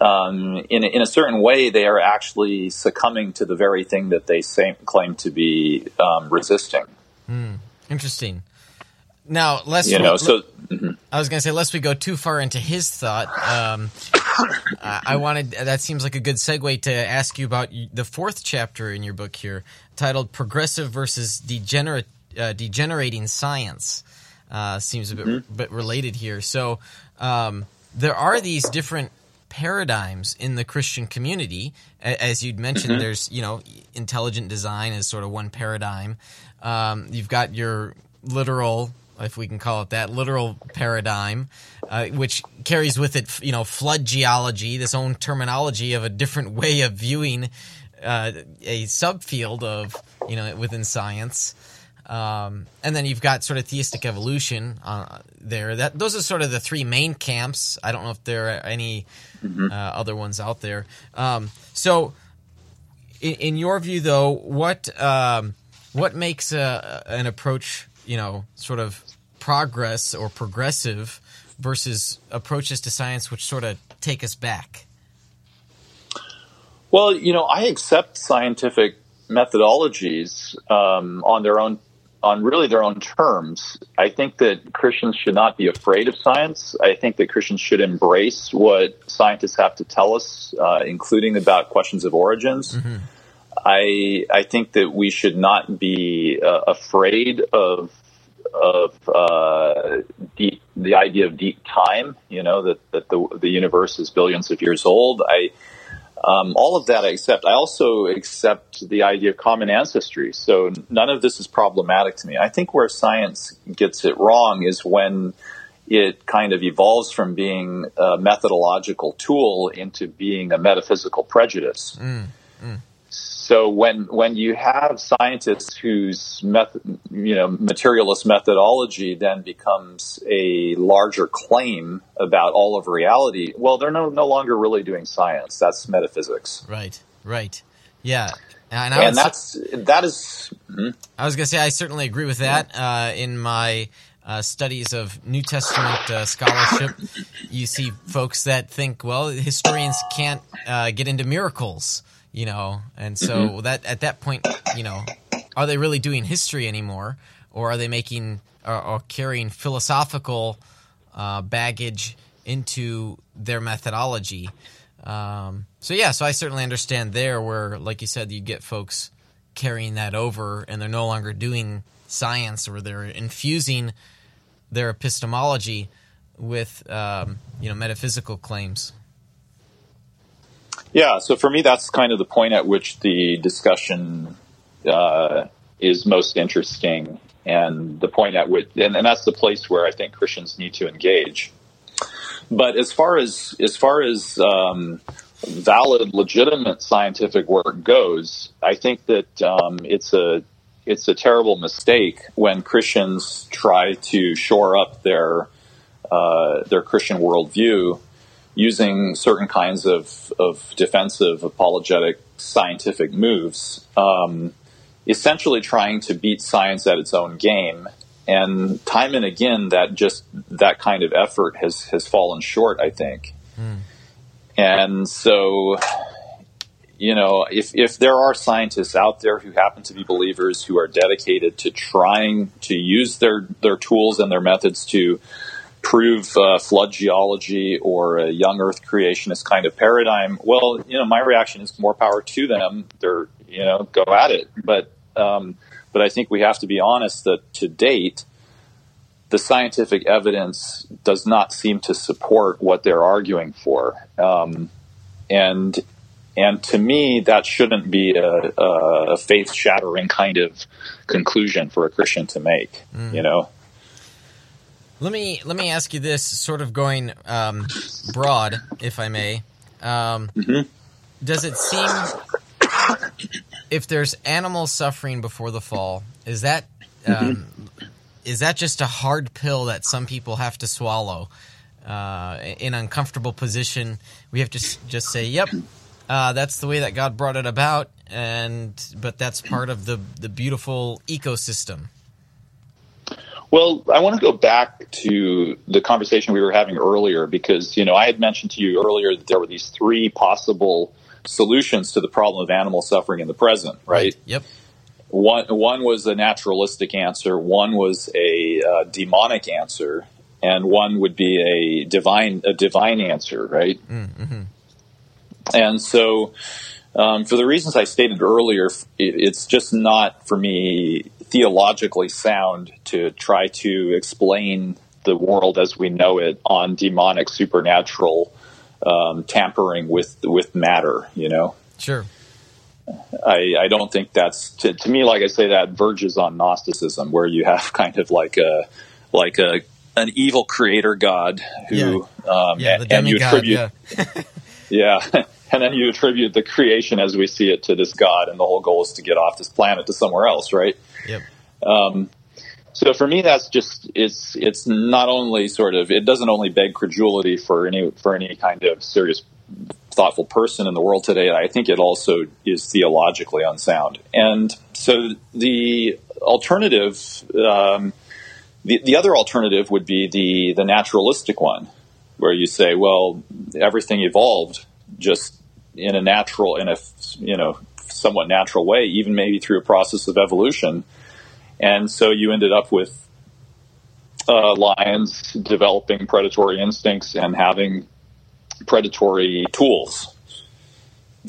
um, in, a, in a certain way they are actually succumbing to the very thing that they say, claim to be um, resisting. Interesting. Now, lest You we- know, so mhm. I was going to say, lest we go too far into his thought, um, I I wanted that seems like a good segue to ask you about the fourth chapter in your book here, titled "Progressive versus Degenerate uh, Degenerating Science." Uh, seems a bit, bit related here. So um, there are these different paradigms in the Christian community, as you'd mentioned. Mhm. There's you know intelligent design is sort of one paradigm. Um, you've got your literal, if we can call it that, literal paradigm, uh, which carries with it, you know, flood geology, this own terminology of a different way of viewing uh, a subfield of, you know, within science. Um, and then you've got sort of theistic evolution uh, there. That those are sort of the three main camps. I don't know if there are any uh, other ones out there. Um, so, in, in your view, though, what um, what makes a, an approach, you know, sort of progress or progressive versus approaches to science which sort of take us back? Well, you know, I accept scientific methodologies um, on their own, on really their own terms. I think that Christians should not be afraid of science. I think that Christians should embrace what scientists have to tell us, uh, including about questions of origins. I I think that we should not be uh, afraid of of uh, deep, the idea of deep time. You know that that the the universe is billions of years old. I Um, all of that I accept. I also accept the idea of common ancestry. So none of this is problematic to me. I think where science gets it wrong is when it kind of evolves from being a methodological tool into being a metaphysical prejudice. Mm, mm. So when when you have scientists whose method, you know materialist methodology then becomes a larger claim about all of reality, well, they're no no longer really doing science. That's metaphysics. Right. Right. Yeah. And, and that's that is. Hmm? I was going to say I certainly agree with that. Uh, in my uh, studies of New Testament uh, scholarship, you see folks that think, well, historians can't uh, get into miracles you know? And so mm-hmm. that at that point you know are they really doing history anymore? Or are they making or, or carrying philosophical uh, baggage into their methodology? Um, so yeah so i certainly understand there where like you said you get folks carrying that over and they're no longer doing science or they're infusing their epistemology with um, you know metaphysical claims yeah, so for me, that's kind of the point at which the discussion uh, is most interesting, and the point at which, and, and, that's the place where I think Christians need to engage. But as far as as far as um, valid, legitimate scientific work goes, I think that um, it's a it's a terrible mistake when Christians try to shore up their uh, their Christian worldview using certain kinds of, of defensive, apologetic, scientific moves, um, essentially trying to beat science at its own game. And time and again, that just that kind of effort has has fallen short. I think. Mm. And so, you know, if if there are scientists out there who happen to be believers who are dedicated to trying to use their their tools and their methods to prove uh, flood geology or a young Earth creationist kind of paradigm, well, you know, my reaction is more power to them. They're, you know, go at it. But, um, but I think we have to be honest that to date, the scientific evidence does not seem to support what they're arguing for. Um, and and to me, that shouldn't be a, a faith shattering kind of conclusion for a Christian to make. Mm. You know. Let me let me ask you this, sort of going um, broad, if I may. Um, mm-hmm. Does it seem if there's animal suffering before the fall, is that um, mm-hmm. is that just a hard pill that some people have to swallow uh, in uncomfortable position? We have to just say, "Yep, uh, that's the way that God brought it about," and but that's part of the the beautiful ecosystem. Well, I want to go back to the conversation we were having earlier because, you know, I had mentioned to you earlier that there were these three possible solutions to the problem of animal suffering in the present, right? right. Yep. One, one was a naturalistic answer, one was a uh, demonic answer, and one would be a divine a divine answer, right? Mm-hmm. And so, um, for the reasons I stated earlier, it's just not for me theologically sound to try to explain the world as we know it on demonic supernatural um, tampering with with matter. You know. Sure. I, I don't think that's to, to me like I say that verges on Gnosticism where you have kind of like a like a an evil creator god who yeah, um, yeah and, and, you attribute yeah. yeah and then you attribute the creation as we see it to this god and the whole goal is to get off this planet to somewhere else right Yep. Um, so for me, that's just it's it's not only sort of it doesn't only beg credulity for any for any kind of serious thoughtful person in the world today. I think it also is theologically unsound. And so the alternative, um, the the other alternative would be the the naturalistic one, where you say, well, everything evolved just in a natural in a you know somewhat natural way, even maybe through a process of evolution and so you ended up with uh, lions developing predatory instincts and having predatory tools.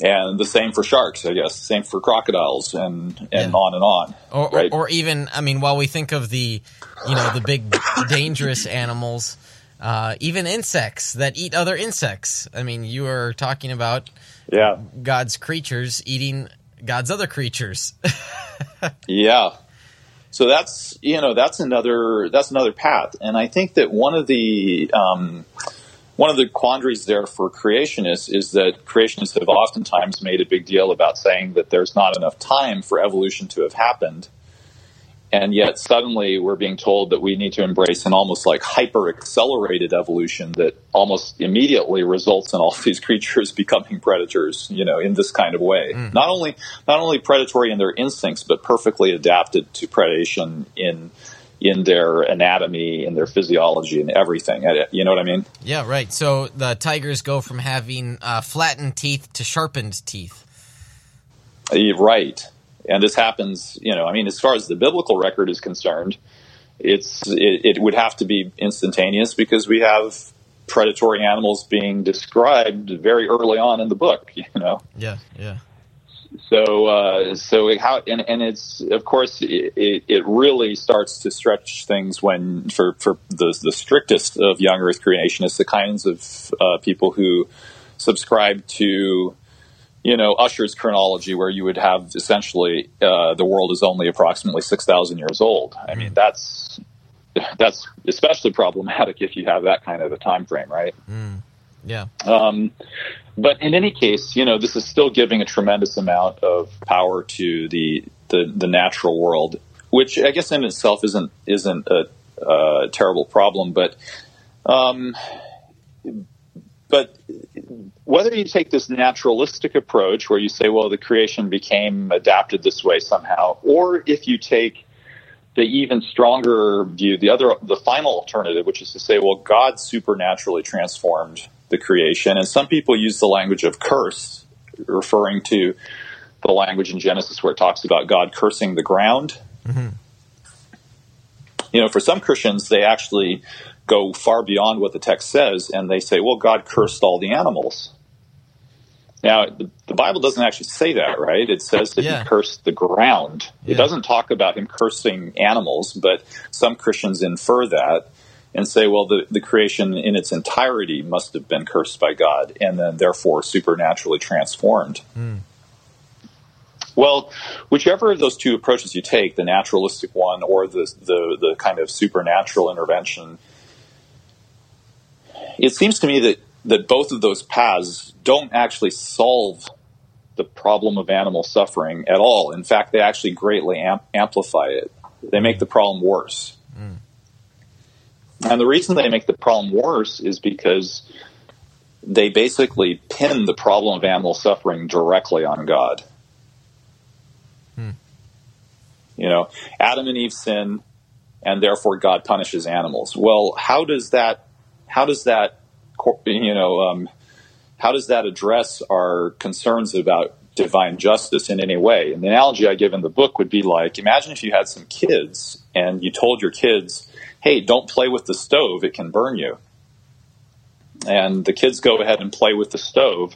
And the same for sharks, I guess. Same for crocodiles, and and yeah. on and on. Or, right? or, or even, I mean, while we think of the, you know, the big dangerous animals, uh, even insects that eat other insects. I mean, you are talking about yeah God's creatures eating God's other creatures. yeah. So that's you know that's another that's another path, and I think that one of the um, one of the quandaries there for creationists is that creationists have oftentimes made a big deal about saying that there's not enough time for evolution to have happened, and yet suddenly we're being told that we need to embrace an almost like hyper accelerated evolution that almost immediately results in all these creatures becoming predators you know in this kind of way. Mm. not only not only predatory in their instincts but perfectly adapted to predation in in their anatomy in their physiology and everything. You know what i mean? Yeah right. So the tigers go from having uh, flattened teeth to sharpened teeth. Right and this happens, you know, I mean, as far as the biblical record is concerned, it's it, it would have to be instantaneous because we have predatory animals being described very early on in the book. You know. Yeah. Yeah. So, uh, so how and, and it's of course it, it really starts to stretch things when for for the the strictest of young Earth creationists, the kinds of uh, people who subscribe to you know, Ussher's chronology, where you would have essentially uh, the world is only approximately six thousand years old. I mean, that's that's especially problematic if you have that kind of a time frame, right? Mm. Yeah. Um, but in any case, you know, this is still giving a tremendous amount of power to the the, the natural world, which I guess in itself isn't isn't a, a terrible problem, but um, but whether you take this naturalistic approach where you say, well, the creation became adapted this way somehow, or if you take the even stronger view, the other, the final alternative, which is to say, well, God supernaturally transformed the creation. And some people use the language of curse, referring to the language in Genesis where it talks about God cursing the ground. Mm-hmm. You know, for some Christians, they actually go far beyond what the text says and they say, well, God cursed all the animals. Now, the, the, Bible doesn't actually say that, right? It says that yeah. he cursed the ground. Yeah. It doesn't talk about him cursing animals, but some Christians infer that and say, well, the, the creation in its entirety must have been cursed by God and then therefore supernaturally transformed. Mm. Well, whichever of those two approaches you take, the naturalistic one or the, the, the kind of supernatural intervention, it seems to me that that both of those paths don't actually solve the problem of animal suffering at all. In fact, they actually greatly amp- amplify it. They make the problem worse. Mm. And the reason they make the problem worse is because they basically pin the problem of animal suffering directly on God. Mm. You know, Adam and Eve sin, and therefore God punishes animals. Well, how does that? How does that you know, um, how does that address our concerns about divine justice in any way? And the analogy I give in the book would be like, imagine if you had some kids and you told your kids, hey, don't play with the stove, it can burn you. And the kids go ahead and play with the stove,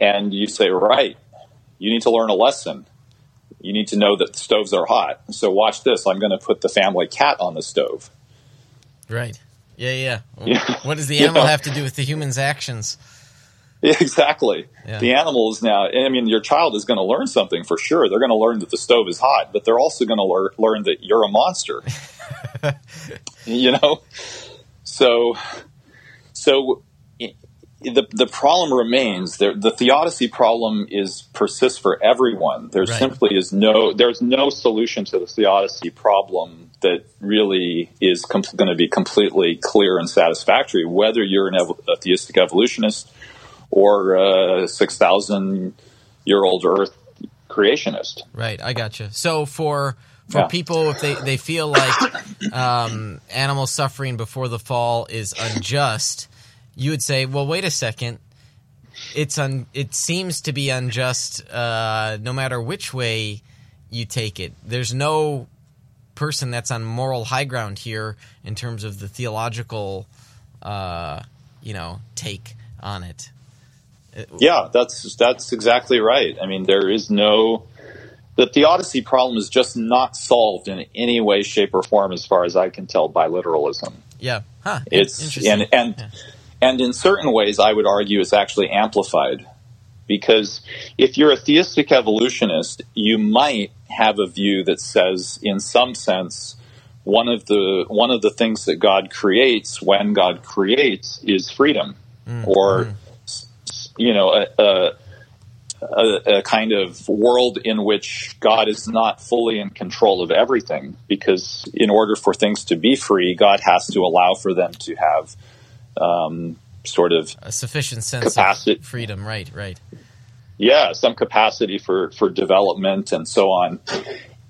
and you say, right, you need to learn a lesson. You need to know that stoves are hot. So watch this. I'm going to put the family cat on the stove. Right. Yeah, yeah. yeah. What does the animal have to do with the human's actions? Exactly. Yeah. The animal is now, I mean, your child is going to learn something for sure. They're going to learn that the stove is hot, but they're also going to lear- learn that you're a monster. you know? So, so the, the problem remains the, the theodicy problem is persists for everyone. There right. simply is no, there's no solution to the theodicy problem that really is com- going to be completely clear and satisfactory, whether you're an ev- a theistic evolutionist or a 6,000 year old Earth creationist. Right, I got you. So for for yeah. people, if they, they feel like um, animal suffering before the fall is unjust, you would say, well, wait a second. It's un- It seems to be unjust uh, no matter which way you take it. There's no person that's on moral high ground here in terms of the theological, uh, you know, take on it. Yeah, that's that's exactly right. I mean, there is no the theodicy problem is just not solved in any way, shape, or form, as far as I can tell, by literalism. Yeah, Huh, it's and and and in certain ways, I would argue it's actually amplified because if you're a theistic evolutionist, you might have a view that says, in some sense, one of the one of the things that God creates when God creates is freedom, or s- s- you know, a, a, a, a kind of world in which God is not fully in control of everything. Because in order for things to be free, God has to allow for them to have um, sort of a sufficient sense capacity. of freedom. Right, right. yeah, some capacity for for development and so on,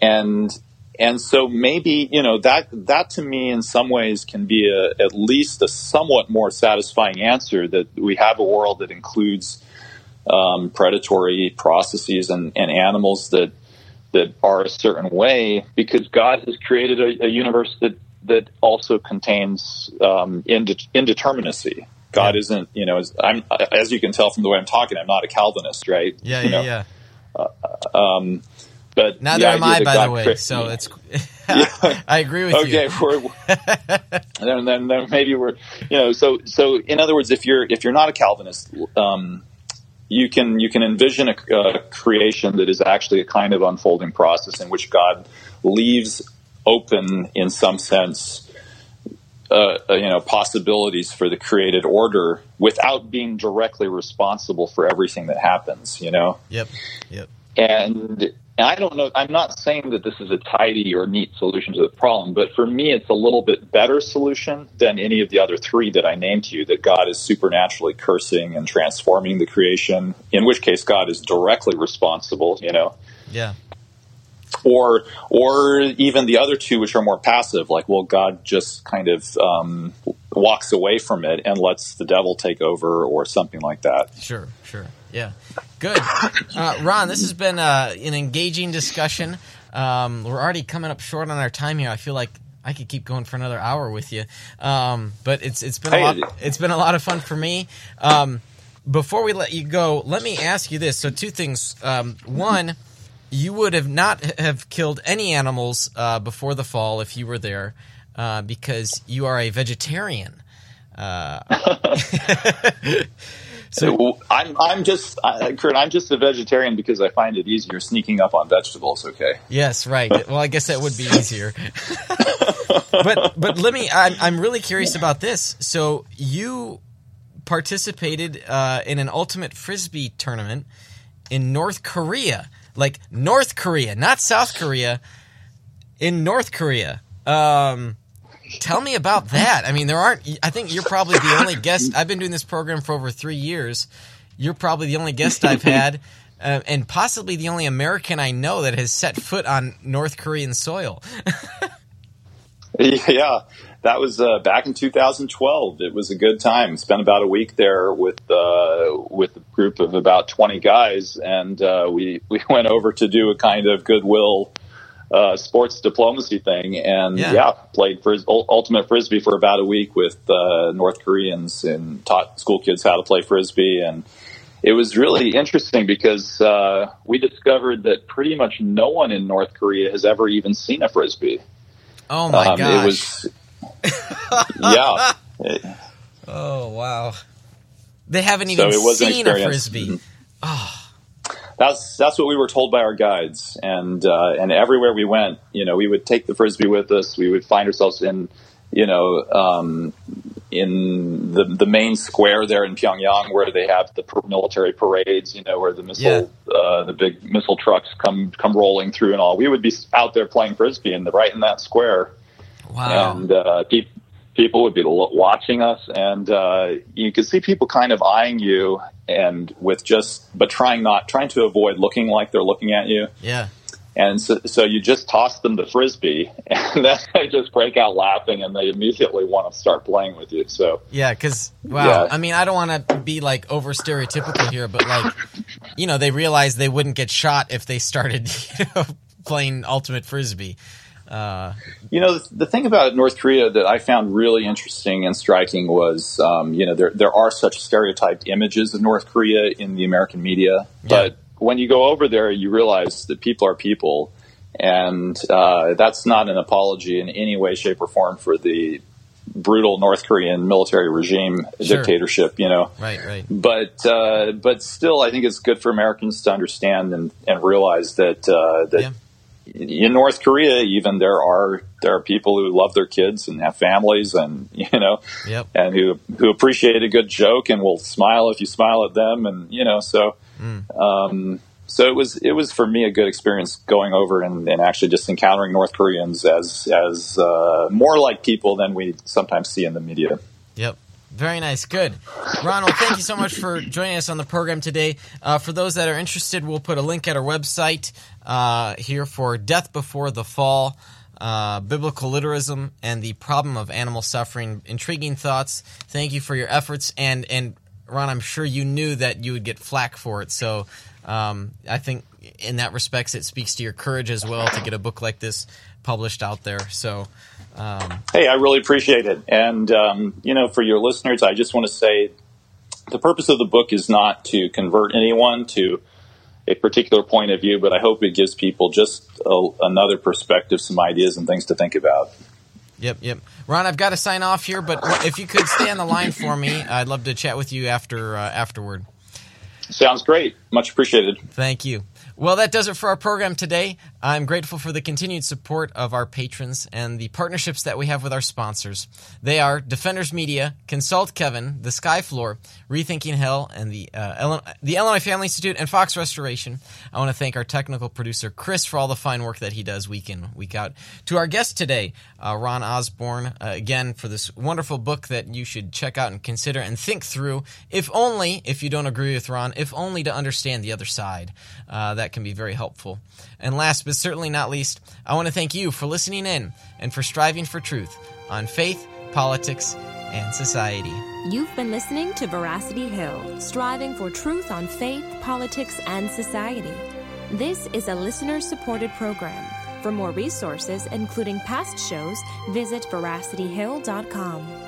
and and so maybe you know that that to me in some ways can be a, at least a somewhat more satisfying answer that we have a world that includes um, predatory processes and, and animals that that are a certain way because God has created a, a universe that that also contains um, inde- indeterminacy. God isn't, you know, as, I'm as you can tell from the way I'm talking, I'm not a Calvinist, right? Yeah, You yeah, know, yeah. Um, but Neither the am I, by God the way. So it's. I agree with okay, you. we're, then, then, then maybe we're, you know, so so in other words, if you're if you're not a Calvinist, um, you can you can envision a, a creation that is actually a kind of unfolding process in which God leaves open, in some sense, uh, uh, you know, possibilities for the created order without being directly responsible for everything that happens. You know. Yep, yep. And, and I don't know, I'm not saying that this is a tidy or neat solution to the problem, but for me, it's a little bit better solution than any of the other three that I named to you that God is supernaturally cursing and transforming the creation, in which case God is directly responsible, you know Yeah. Or or even the other two which are more passive like well god just kind of um, walks away from it and lets the devil take over or something like that Sure, sure. Yeah. Good. Uh, Ron, this has been uh, an engaging discussion. Um, we're already coming up short on our time here. I feel like I could keep going for another hour with you. Um, but it's it's been a lot it's been a lot of fun for me. Um, before we let you go, let me ask you this. So two things. Um, one, you would have not have killed any animals uh, before the fall if you were there, uh, because you are a vegetarian. Uh, so i'm i'm just I, Kurt, i'm just a vegetarian because i find it easier sneaking up on vegetables okay Yes, right. Well, I guess that would be easier. but but let me. I'm I'm really curious about this. So you participated uh, in an ultimate frisbee tournament in North Korea, like North Korea, not South Korea. In North Korea. Um, tell me about that. I mean, there aren't. I think you're probably the only guest. I've been doing this program for over three years. You're probably the only guest I've had, uh, and possibly the only American I know that has set foot on North Korean soil. yeah that was uh, back in 2012 it was a good time spent about a week there with uh, with a group of about 20 guys and uh, we we went over to do a kind of goodwill uh, sports diplomacy thing and Yeah. yeah, played fris- ultimate frisbee for about a week with uh, North Koreans and taught school kids how to play frisbee and it was really interesting because uh, we discovered that pretty much no one in North Korea has ever even seen a frisbee. Oh my Um, gosh! It was, yeah. Oh wow! They haven't So even an seen a frisbee. that's that's what we were told by our guides, and uh, and everywhere we went, you know, we would take the frisbee with us. We would find ourselves in, you know, um, in the the main square there in Pyongyang, where they have the military parades. You know, where the missile, uh, the big missile trucks come come rolling through and all. We would be out there playing frisbee in the right in that square. Wow! and uh, pe- people would be watching us, and uh, you could see people kind of eyeing you, and with just but trying not trying to avoid looking like they're looking at you. Yeah. And so, so you just toss them the frisbee, and then they just break out laughing, and they immediately want to start playing with you. So Yeah, because wow, Yeah. I mean, I don't want to be like over stereotypical here, but like, you know, they realized they wouldn't get shot if they started, you know, playing ultimate frisbee. Uh, You know, the, the thing about North Korea that I found really interesting and striking was, um, you know, there there are such stereotyped images of North Korea in the American media, but when you go over there, you realize that people are people, and uh, that's not an apology in any way, shape, or form for the brutal North Korean military regime Sure. dictatorship, you know. Right, right. But uh, but still, I think it's good for Americans to understand and, and realize that uh, that in North Korea, even there are there are people who love their kids and have families, and you know, Yep. and who who appreciate a good joke and will smile if you smile at them, and you know, so. Um, so it was it was for me a good experience going over and, and actually just encountering North Koreans as as uh, more like people than we sometimes see in the media. Yep. Very nice. Good. Ronald, thank you so much for joining us on the program today. Uh, for those that are interested, we'll put a link at our website uh, here for Death Before the Fall. Uh, biblical literalism and the problem of animal suffering. Intriguing thoughts. Thank you for your efforts. And and Ron, I'm sure you knew that you would get flack for it. So um, I think in that respects, it speaks to your courage as well to get a book like this published out there. So. Um, Hey, I really appreciate it. And, um, you know, for your listeners, I just want to say the purpose of the book is not to convert anyone to a particular point of view, but I hope it gives people just a, another perspective, some ideas and things to think about. Yep, yep. Ron, I've got to sign off here, but if you could stay on the line for me, I'd love to chat with you after uh, afterward. Sounds great. Much appreciated. Thank you. Well, that does it for our program today. I'm grateful for the continued support of our patrons and the partnerships that we have with our sponsors. They are Defenders Media, Consult Kevin, The Sky Floor, Rethinking Hell, and the uh, the Illinois Family Institute and Fox Restoration. I want to thank our technical producer Chris for all the fine work that he does week in week out. To our guest today, uh, Ron Osborn, uh, again for this wonderful book that you should check out and consider and think through. If only, if you don't agree with Ron, if only to understand the other side. Uh, that can be very helpful. And last but certainly not least, I want to thank you for listening in and for striving for truth on faith, politics, and society. You've been listening to Veracity Hill, striving for truth on faith, politics, and society. This is a listener supported program. For more resources, including past shows, visit veracityhill.com.